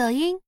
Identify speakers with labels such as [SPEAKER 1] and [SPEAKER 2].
[SPEAKER 1] 抖音。